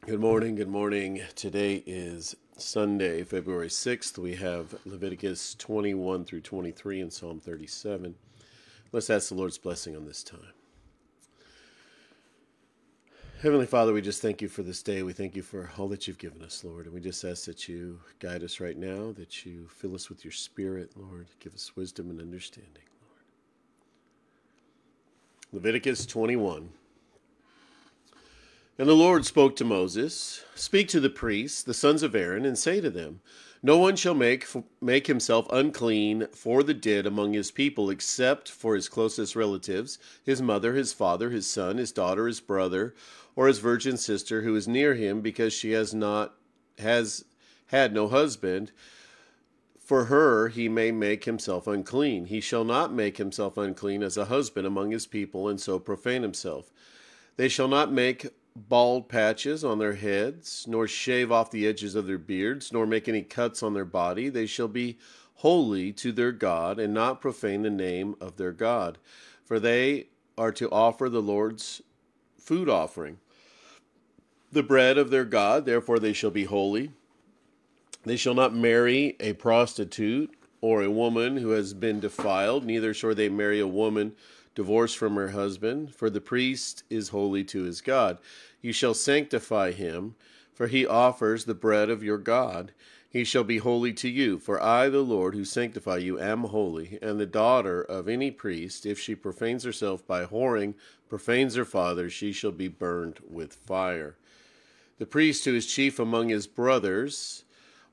Good morning. Good morning. Today is Sunday, February 6th. We have Leviticus 21 through 23 and Psalm 37. Let's ask the Lord's blessing on this time. Heavenly Father, we just thank you for this day. We thank you for all that you've given us, Lord. And we just ask that you guide us right now, that you fill us with your spirit, Lord. Give us wisdom and understanding, Lord. Leviticus 21. And the Lord spoke to Moses, Speak to the priests, the sons of Aaron, and say to them, No one shall make, make himself unclean for the dead among his people, except for his closest relatives, his mother, his father, his son, his daughter, his brother, or his virgin sister who is near him, because she has not has had no husband. For her he may make himself unclean. He shall not make himself unclean as a husband among his people, and so profane himself. They shall not make bald patches on their heads, nor shave off the edges of their beards, nor make any cuts on their body. They shall be holy to their God, and not profane the name of their God. For they are to offer the Lord's food offering, the bread of their God, therefore they shall be holy. They shall not marry a prostitute or a woman who has been defiled, neither shall they marry a woman divorced from her husband, for the priest is holy to his God. You shall sanctify him, for he offers the bread of your God. He shall be holy to you, for I, the Lord, who sanctify you, am holy. And the daughter of any priest, if she profanes herself by whoring, profanes her father, she shall be burned with fire. The priest who is chief among his brothers,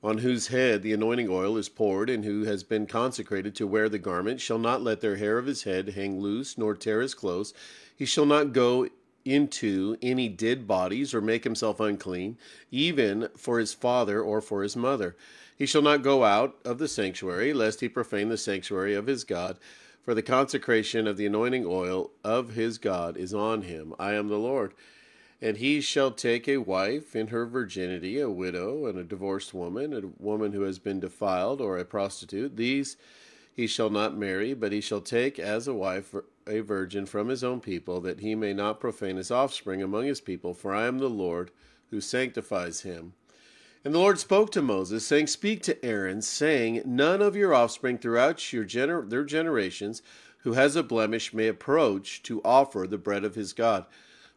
on whose head the anointing oil is poured, and who has been consecrated to wear the garment, shall not let their hair of his head hang loose, nor tear his clothes. He shall not go into any dead bodies, or make himself unclean, even for his father or for his mother. He shall not go out of the sanctuary, lest he profane the sanctuary of his God. For the consecration of the anointing oil of his God is on him. I am the Lord. And he shall take a wife in her virginity, a widow, and a divorced woman, a woman who has been defiled, or a prostitute. These he shall not marry, but he shall take as a wife a virgin from his own people, that he may not profane his offspring among his people. For I am the Lord who sanctifies him. And the Lord spoke to Moses, saying, Speak to Aaron, saying, None of your offspring throughout your gener- their generations who has a blemish may approach to offer the bread of his God.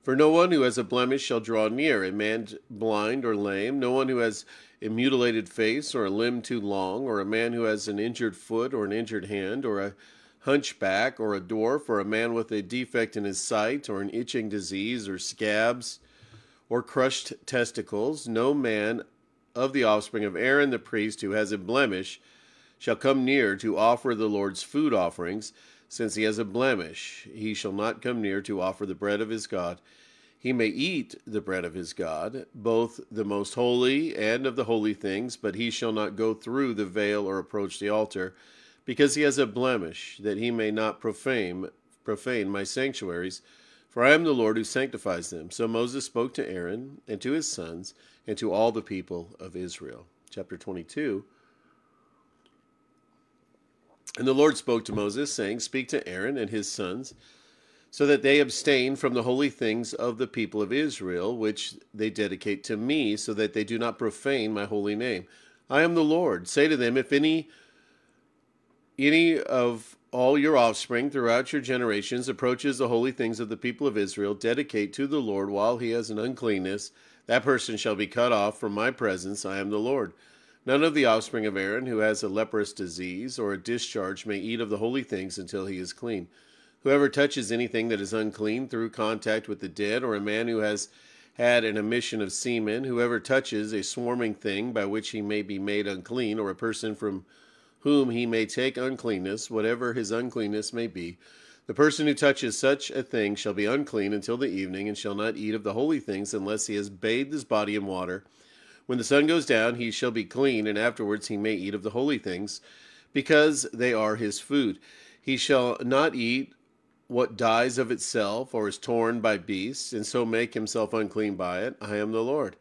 For no one who has a blemish shall draw near, a man blind or lame, no one who has a mutilated face or a limb too long, or a man who has an injured foot or an injured hand, or a hunchback or a dwarf, or a man with a defect in his sight, or an itching disease, or scabs, or crushed testicles. No man of the offspring of Aaron the priest who has a blemish shall come near to offer the Lord's food offerings since he has a blemish, he shall not come near to offer the bread of his God. He may eat the bread of his God, both the most holy and of the holy things, but he shall not go through the veil or approach the altar, because he has a blemish, that he may not profane profane my sanctuaries. For I am the Lord who sanctifies them. So Moses spoke to Aaron and to his sons and to all the people of Israel. Chapter 22. And the Lord spoke to Moses, saying, Speak to Aaron and his sons, so that they abstain from the holy things of the people of Israel, which they dedicate to me, so that they do not profane my holy name. I am the Lord. Say to them, If any any of all your offspring throughout your generations approaches the holy things of the people of Israel, dedicate to the Lord while he has an uncleanness, that person shall be cut off from my presence. I am the Lord. None of the offspring of Aaron who has a leprous disease or a discharge may eat of the holy things until he is clean. Whoever touches anything that is unclean through contact with the dead, or a man who has had an emission of semen, whoever touches a swarming thing by which he may be made unclean, or a person from whom he may take uncleanness, whatever his uncleanness may be, the person who touches such a thing shall be unclean until the evening, and shall not eat of the holy things unless he has bathed his body in water when the sun goes down, he shall be clean, and afterwards he may eat of the holy things, because they are his food. He shall not eat what dies of itself, or is torn by beasts, and so make himself unclean by it. I am the Lord.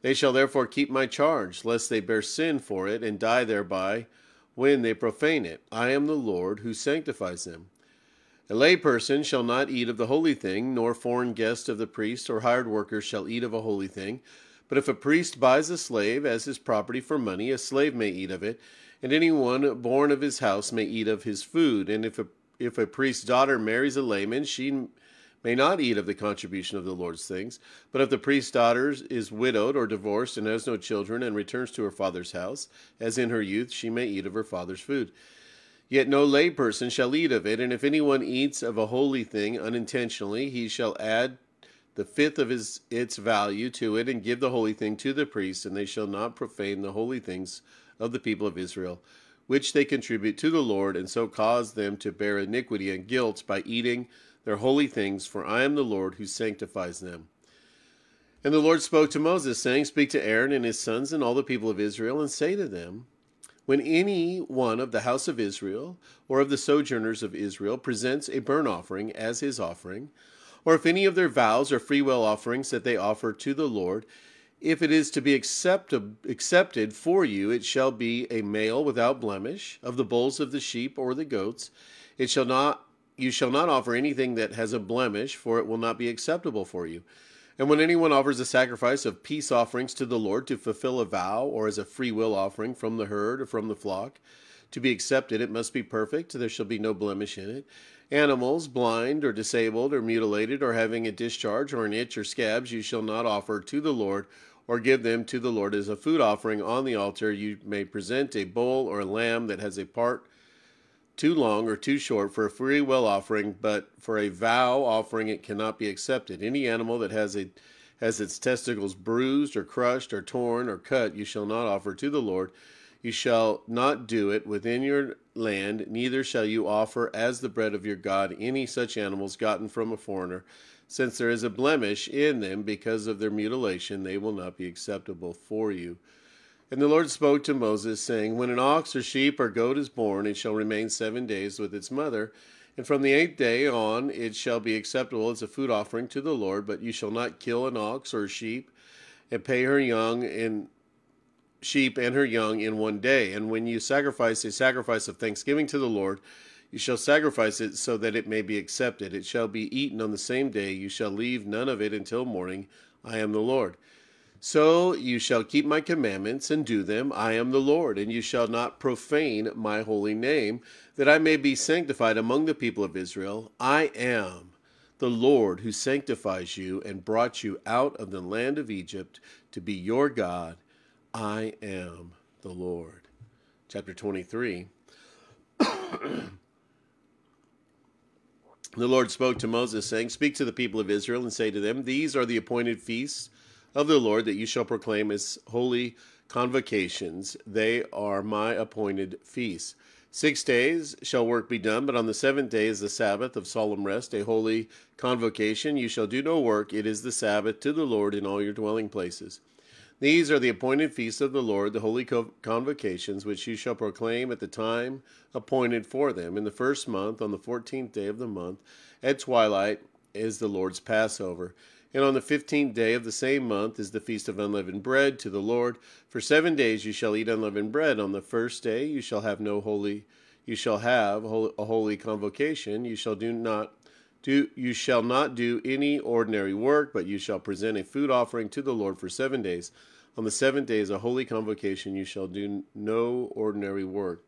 They shall therefore keep my charge, lest they bear sin for it, and die thereby when they profane it. I am the Lord who sanctifies them. A layperson shall not eat of the holy thing, nor foreign guest of the priest or hired worker shall eat of a holy thing. But if a priest buys a slave as his property for money, a slave may eat of it, and anyone born of his house may eat of his food. And if a if a priest's daughter marries a layman, she may not eat of the contribution of the Lord's things. But if the priest's daughter is widowed or divorced and has no children and returns to her father's house, as in her youth, she may eat of her father's food. Yet no layperson shall eat of it, and if anyone eats of a holy thing unintentionally, he shall add the fifth of his its value to it, and give the holy thing to the priests, and they shall not profane the holy things of the people of Israel, which they contribute to the Lord, and so cause them to bear iniquity and guilt by eating their holy things, for I am the Lord who sanctifies them. And the Lord spoke to Moses, saying, Speak to Aaron and his sons and all the people of Israel, and say to them, when any one of the house of Israel or of the sojourners of Israel presents a burnt offering as his offering, or if any of their vows or freewill offerings that they offer to the Lord, if it is to be accepted, accepted for you, it shall be a male without blemish of the bulls of the sheep or the goats. It shall not you shall not offer anything that has a blemish, for it will not be acceptable for you. And when anyone offers a sacrifice of peace offerings to the Lord to fulfill a vow, or as a free will offering from the herd or from the flock, to be accepted, it must be perfect. There shall be no blemish in it. Animals, blind or disabled or mutilated or having a discharge or an itch or scabs, you shall not offer to the Lord or give them to the Lord as a food offering on the altar. You may present a bull or a lamb that has a part too long or too short for a free will offering, but for a vow offering it cannot be accepted. Any animal that has a has its testicles bruised or crushed or torn or cut, you shall not offer to the Lord. You shall not do it within your land, neither shall you offer as the bread of your God any such animals gotten from a foreigner. Since there is a blemish in them because of their mutilation, they will not be acceptable for you. And the Lord spoke to Moses, saying, When an ox or sheep or goat is born, it shall remain seven days with its mother. And from the eighth day on, it shall be acceptable as a food offering to the Lord. But you shall not kill an ox or a sheep, and pay her young in sheep and her young in one day. And when you sacrifice a sacrifice of thanksgiving to the Lord, you shall sacrifice it so that it may be accepted. It shall be eaten on the same day. You shall leave none of it until morning. I am the Lord. So you shall keep my commandments and do them. I am the Lord, and you shall not profane my holy name, that I may be sanctified among the people of Israel. I am the Lord who sanctifies you and brought you out of the land of Egypt to be your God. I am the Lord. Chapter 23. the Lord spoke to Moses, saying, Speak to the people of Israel and say to them, These are the appointed feasts of the Lord that you shall proclaim as holy convocations. They are my appointed feasts. Six days shall work be done, but on the seventh day is the Sabbath of solemn rest, a holy convocation. You shall do no work. It is the Sabbath to the Lord in all your dwelling places. These are the appointed feasts of the Lord, the holy convocations, which you shall proclaim at the time appointed for them. In the first month, on the fourteenth day of the month, at twilight, is the Lord's Passover. And on the fifteenth day of the same month is the feast of unleavened bread to the Lord. For seven days you shall eat unleavened bread. On the first day you shall have no holy, you shall have a holy convocation. You shall do not do you shall not do any ordinary work, but you shall present a food offering to the Lord for seven days. On the seventh day is a holy convocation. You shall do no ordinary work.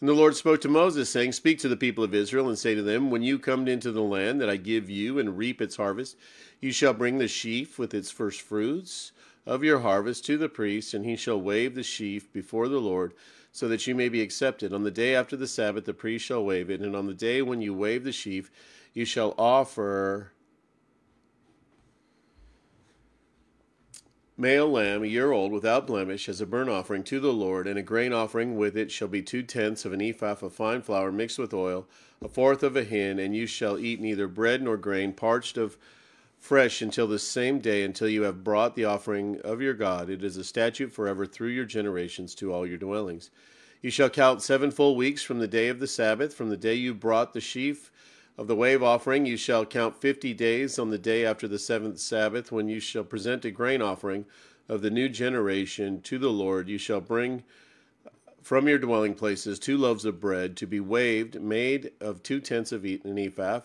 And the Lord spoke to Moses, saying, Speak to the people of Israel and say to them, When you come into the land that I give you and reap its harvest, you shall bring the sheaf with its first fruits of your harvest to the priest, and he shall wave the sheaf before the Lord, so that you may be accepted. On the day after the Sabbath, the priest shall wave it, and on the day when you wave the sheaf, you shall offer male lamb, a year old, without blemish, as a burnt offering to the Lord, and a grain offering with it shall be two tenths of an ephah of fine flour mixed with oil, a fourth of a hin, and you shall eat neither bread nor grain parched of fresh until the same day, until you have brought the offering of your God. It is a statute forever through your generations to all your dwellings. You shall count seven full weeks from the day of the Sabbath, from the day you brought the sheaf of the wave offering, you shall count fifty days on the day after the seventh Sabbath, when you shall present a grain offering of the new generation to the Lord. You shall bring from your dwelling places two loaves of bread to be waved, made of two tenths of an ephah.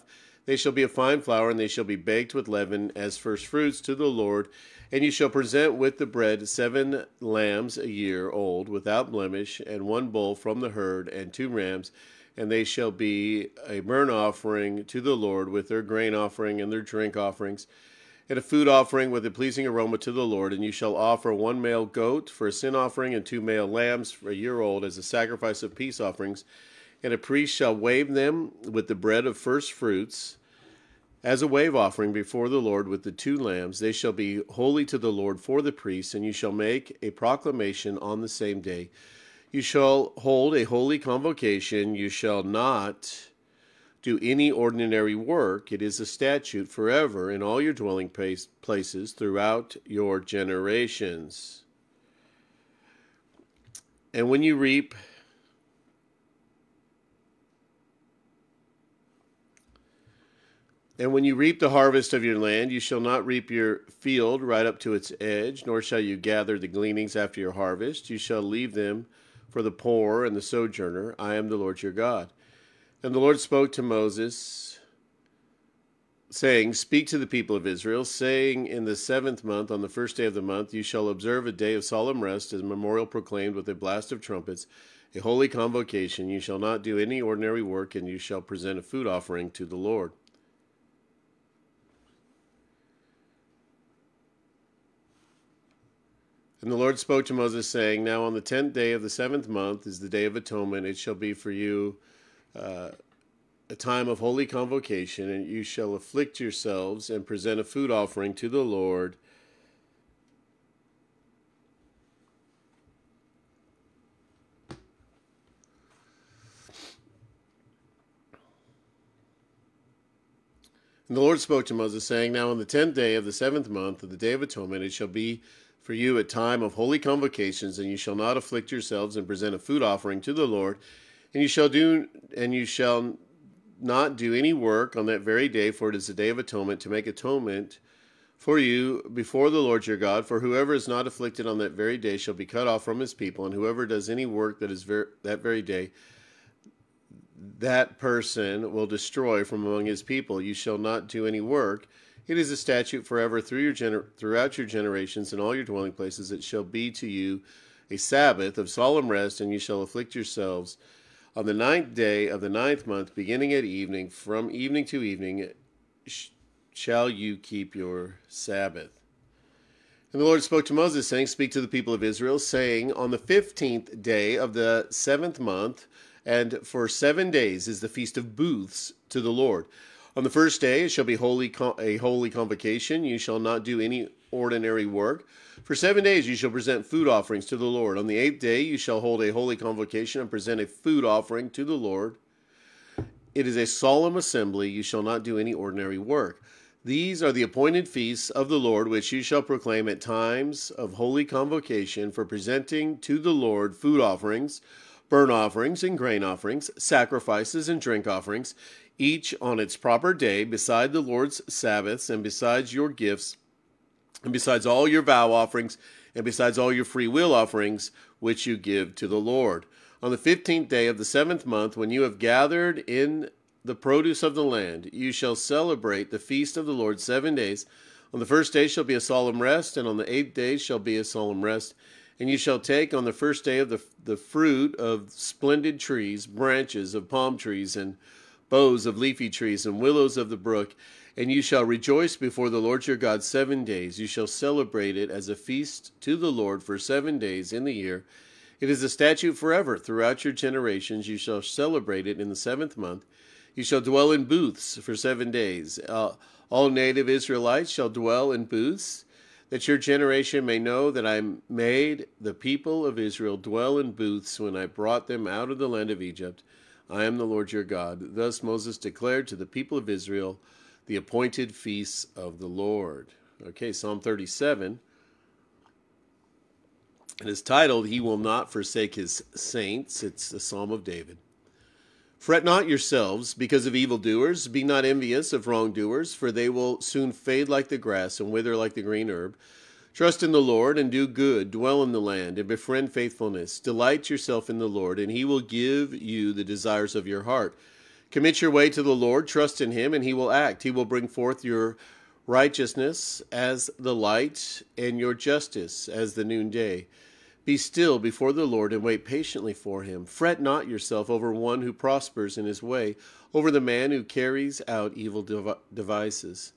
They shall be a fine flour, and they shall be baked with leaven as first fruits to the Lord. And you shall present with the bread seven lambs a year old, without blemish, and one bull from the herd, and two rams. And they shall be a burnt offering to the Lord with their grain offering and their drink offerings and a food offering with a pleasing aroma to the Lord. And you shall offer one male goat for a sin offering, and two male lambs for a year old as a sacrifice of peace offerings. And a priest shall wave them with the bread of first fruits as a wave offering before the Lord with the two lambs. They shall be holy to the Lord for the priests, and you shall make a proclamation on the same day. You shall hold a holy convocation. You shall not do any ordinary work. It is a statute forever in all your dwelling places throughout your generations. And when you reap, And when you reap the harvest of your land, you shall not reap your field right up to its edge, nor shall you gather the gleanings after your harvest. You shall leave them for the poor and the sojourner. I am the Lord your God. And the Lord spoke to Moses, saying, Speak to the people of Israel, saying, In the seventh month, on the first day of the month, you shall observe a day of solemn rest, as a memorial proclaimed with a blast of trumpets, a holy convocation. You shall not do any ordinary work, and you shall present a food offering to the Lord. And the Lord spoke to Moses, saying, Now on the tenth day of the seventh month is the day of atonement. It shall be for you uh, a time of holy convocation, and you shall afflict yourselves and present a food offering to the Lord. And the Lord spoke to Moses, saying, Now on the tenth day of the seventh month, of the day of atonement, it shall be for you a time of holy convocations, and you shall not afflict yourselves and present a food offering to the Lord. And you shall do and you shall not do any work on that very day, for it is the day of atonement to make atonement for you before the Lord your God. For whoever is not afflicted on that very day shall be cut off from his people, and whoever does any work that is ver- that very day, that person will destroy from among his people. You shall not do any work. It is a statute forever through your gener- throughout your generations and all your dwelling places. It shall be to you a Sabbath of solemn rest, and you shall afflict yourselves on the ninth day of the ninth month, beginning at evening, from evening to evening, sh- shall you keep your Sabbath. And the Lord spoke to Moses, saying, Speak to the people of Israel, saying, On the fifteenth day of the seventh month, and for seven days is the feast of booths to the Lord. On the first day it shall be holy a holy convocation. You shall not do any ordinary work. For seven days you shall present food offerings to the Lord. On the eighth day you shall hold a holy convocation and present a food offering to the Lord. It is a solemn assembly. You shall not do any ordinary work. These are the appointed feasts of the Lord, which you shall proclaim at times of holy convocation for presenting to the Lord food offerings, burnt offerings, and grain offerings, sacrifices and drink offerings, each on its proper day, beside the Lord's Sabbaths, and besides your gifts and besides all your vow offerings, and besides all your free will offerings, which you give to the Lord. On the fifteenth day of the seventh month, when you have gathered in the produce of the land, you shall celebrate the feast of the Lord seven days. On the first day shall be a solemn rest, and on the eighth day shall be a solemn rest. And you shall take on the first day of the, the fruit of splendid trees, branches of palm trees, and boughs of leafy trees, and willows of the brook, and you shall rejoice before the Lord your God seven days. You shall celebrate it as a feast to the Lord for seven days in the year. It is a statute forever throughout your generations. You shall celebrate it in the seventh month. You shall dwell in booths for seven days. Uh, all native Israelites shall dwell in booths, that your generation may know that I made the people of Israel dwell in booths when I brought them out of the land of Egypt. I am the Lord your God. Thus Moses declared to the people of Israel the appointed feasts of the Lord. Okay, Psalm 37. It is titled, He Will Not Forsake His Saints. It's the Psalm of David. Fret not yourselves because of evildoers. Be not envious of wrongdoers, for they will soon fade like the grass and wither like the green herb. Trust in the Lord and do good, dwell in the land and befriend faithfulness. Delight yourself in the Lord, and he will give you the desires of your heart. Commit your way to the Lord, trust in him, and he will act. He will bring forth your righteousness as the light, and your justice as the noonday. Be still before the Lord and wait patiently for him. Fret not yourself over one who prospers in his way, over the man who carries out evil devices.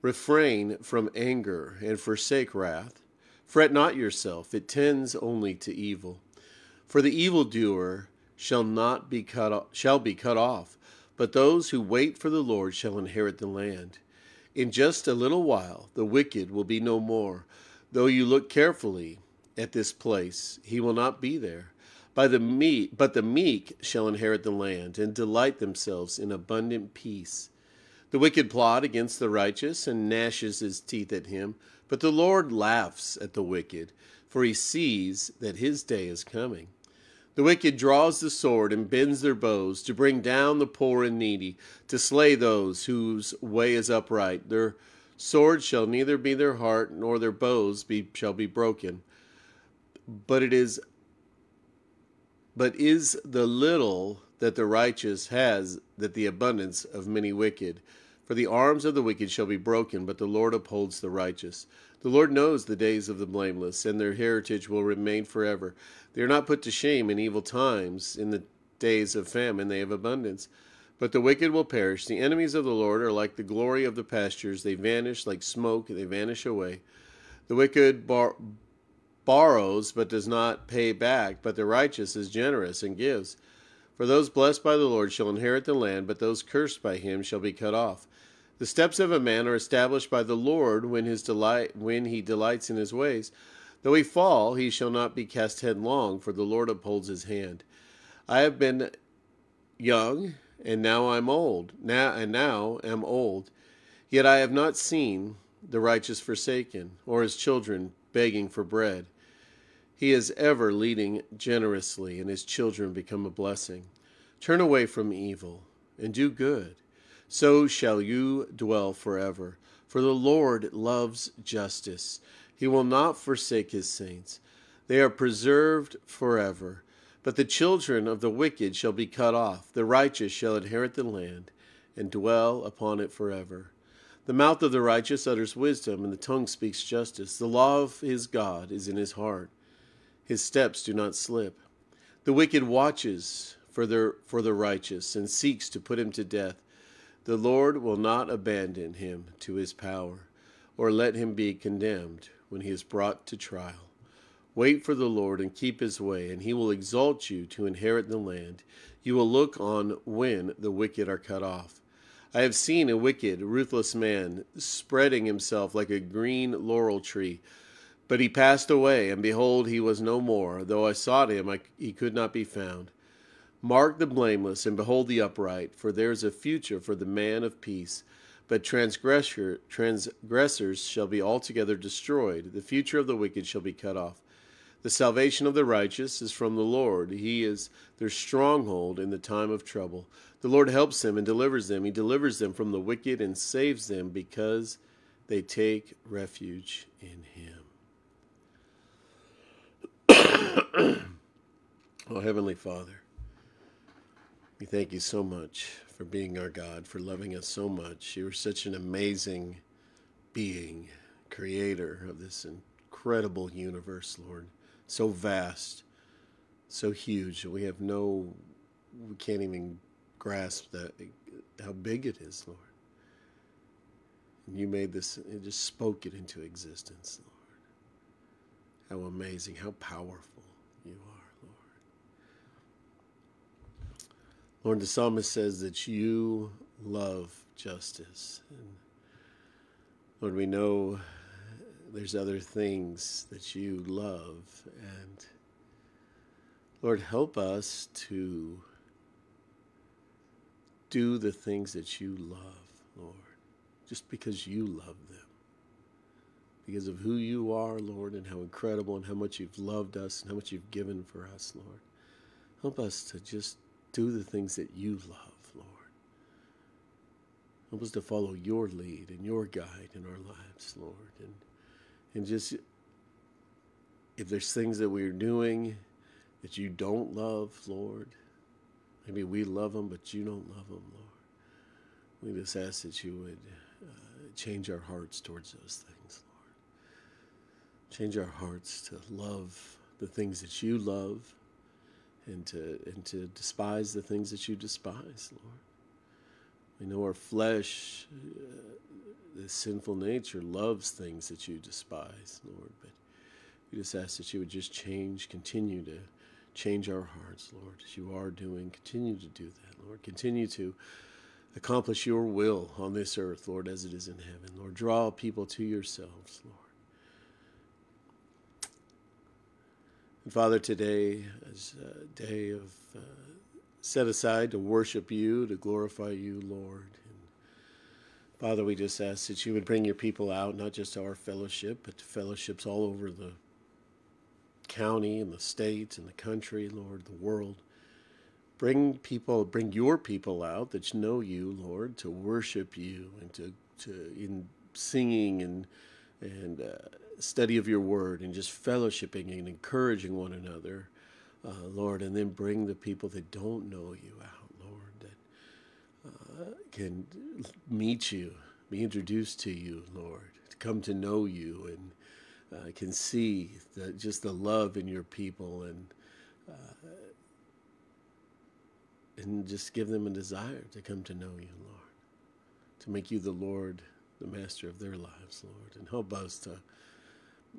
Refrain from anger and forsake wrath. Fret not yourself, it tends only to evil. For the evildoer shall not be cut shall be cut off, but those who wait for the Lord shall inherit the land. In just a little while the wicked will be no more. Though you look carefully at this place, he will not be there. By the meek, but the meek shall inherit the land and delight themselves in abundant peace. The wicked plot against the righteous and gnashes his teeth at him, but the Lord laughs at the wicked, for he sees that his day is coming. The wicked draws the sword and bends their bows to bring down the poor and needy, to slay those whose way is upright. Their sword shall neither be their heart, nor their bows be, shall be broken. But it is but is the little that the righteous has that the abundance of many wicked. For the arms of the wicked shall be broken, but the Lord upholds the righteous. The Lord knows the days of the blameless, and their heritage will remain forever. They are not put to shame in evil times. In the days of famine they have abundance. But the wicked will perish. The enemies of the Lord are like the glory of the pastures. They vanish like smoke, they vanish away. The wicked bar- borrows, but does not pay back, but the righteous is generous and gives. For those blessed by the Lord shall inherit the land, but those cursed by him shall be cut off. The steps of a man are established by the Lord when his delight when he delights in his ways. Though he fall, he shall not be cast headlong, for the Lord upholds his hand. I have been young, and now I'm old. Now and now am old. Yet I have not seen the righteous forsaken, or his children begging for bread. He is ever leading generously, and his children become a blessing. Turn away from evil and do good. So shall you dwell forever. For the Lord loves justice. He will not forsake his saints. They are preserved forever. But the children of the wicked shall be cut off. The righteous shall inherit the land and dwell upon it forever. The mouth of the righteous utters wisdom, and the tongue speaks justice. The law of his God is in his heart his steps do not slip. The wicked watches for the, for the righteous and seeks to put him to death. The Lord will not abandon him to his power, or let him be condemned when he is brought to trial. Wait for the Lord and keep his way, and he will exalt you to inherit the land. You will look on when the wicked are cut off. I have seen a wicked, ruthless man spreading himself like a green laurel tree but he passed away, and behold, he was no more. Though I sought him, I, he could not be found. Mark the blameless, and behold the upright, for there is a future for the man of peace. But transgressor, transgressors shall be altogether destroyed. The future of the wicked shall be cut off. The salvation of the righteous is from the Lord. He is their stronghold in the time of trouble. The Lord helps them and delivers them. He delivers them from the wicked and saves them because they take refuge in him. oh, Heavenly Father, we thank you so much for being our God, for loving us so much. You are such an amazing being, creator of this incredible universe, Lord. So vast, so huge we have no, we can't even grasp that how big it is, Lord. And you made this, and just spoke it into existence, Lord. How amazing, how powerful you are, Lord. Lord, the psalmist says that you love justice. And Lord, we know there's other things that you love. And Lord, help us to do the things that you love, Lord, just because you love them because of who you are, Lord, and how incredible and how much you've loved us and how much you've given for us, Lord. Help us to just do the things that you love, Lord. Help us to follow your lead and your guide in our lives, Lord, and and just if there's things that we're doing that you don't love, Lord, maybe we love them, but you don't love them, Lord. We just ask that you would uh, change our hearts towards those things. Change our hearts to love the things that you love and to, and to despise the things that you despise, Lord. We know our flesh, uh, the sinful nature, loves things that you despise, Lord. But we just ask that you would just change, continue to change our hearts, Lord, as you are doing. Continue to do that, Lord. Continue to accomplish your will on this earth, Lord, as it is in heaven. Lord, draw people to yourselves, Lord. And Father, today is a day of uh, set aside to worship you, to glorify you, Lord. And Father, we just ask that you would bring your people out, not just to our fellowship, but to fellowships all over the county and the state and the country, Lord, the world. Bring people, bring your people out that know you, Lord, to worship you and to, to in singing and and uh, study of your word and just fellowshipping and encouraging one another, uh, Lord, and then bring the people that don't know you out, Lord, that uh, can meet you, be introduced to you, Lord, to come to know you and uh, can see the, just the love in your people and uh, and just give them a desire to come to know you, Lord, to make you the Lord, the master of their lives, Lord, and help us to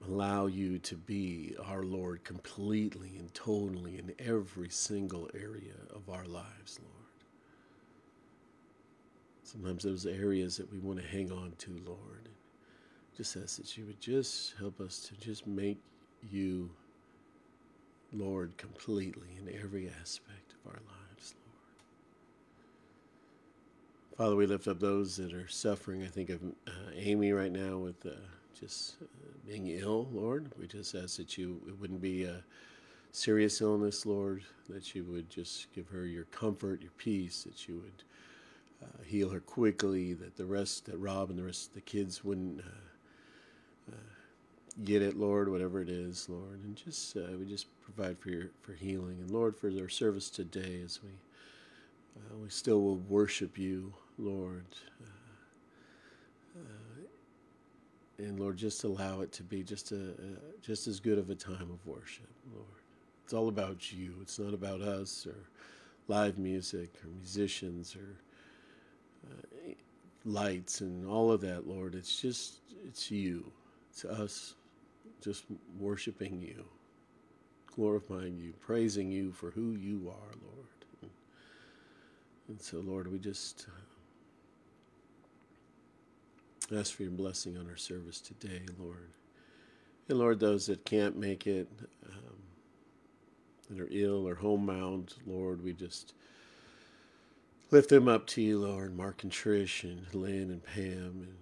allow you to be our Lord completely and totally in every single area of our lives, Lord. Sometimes those areas that we want to hang on to, Lord, just ask that you would just help us to just make you Lord completely in every aspect of our lives, Lord. Father, we lift up those that are suffering. I think of uh, Amy right now with uh, just uh, being ill, Lord. We just ask that you, it wouldn't be a serious illness, Lord, that you would just give her your comfort, your peace, that you would uh, heal her quickly, that the rest, that Rob and the rest of the kids wouldn't uh, uh, get it, Lord, whatever it is, Lord, and just uh, we just provide for your for healing, and Lord, for their service today as we uh, we still will worship you, Lord. Uh, and Lord, just allow it to be just a, a, just as good of a time of worship, Lord. It's all about you. It's not about us or live music or musicians or uh, lights and all of that, Lord. It's just it's you. It's us just worshiping you, glorifying you, praising you for who you are, Lord. And, and so, Lord, we just uh, ask for your blessing on our service today, Lord. And Lord, those that can't make it, um, that are ill or homebound, Lord, we just lift them up to you, Lord. Mark and Trish and Lynn and Pam and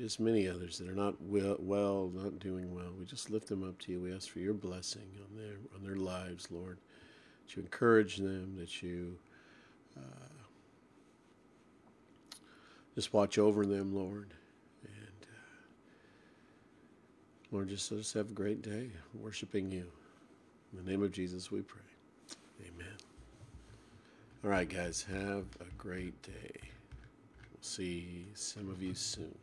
just many others that are not well, well, not doing well. We just lift them up to you. We ask for your blessing on their on their lives, Lord. That you encourage them. That you uh, just watch over them, Lord. And uh, Lord, just let us have a great day worshiping you. In the name of Jesus, we pray. Amen. All right, guys, have a great day. We'll see some of you soon.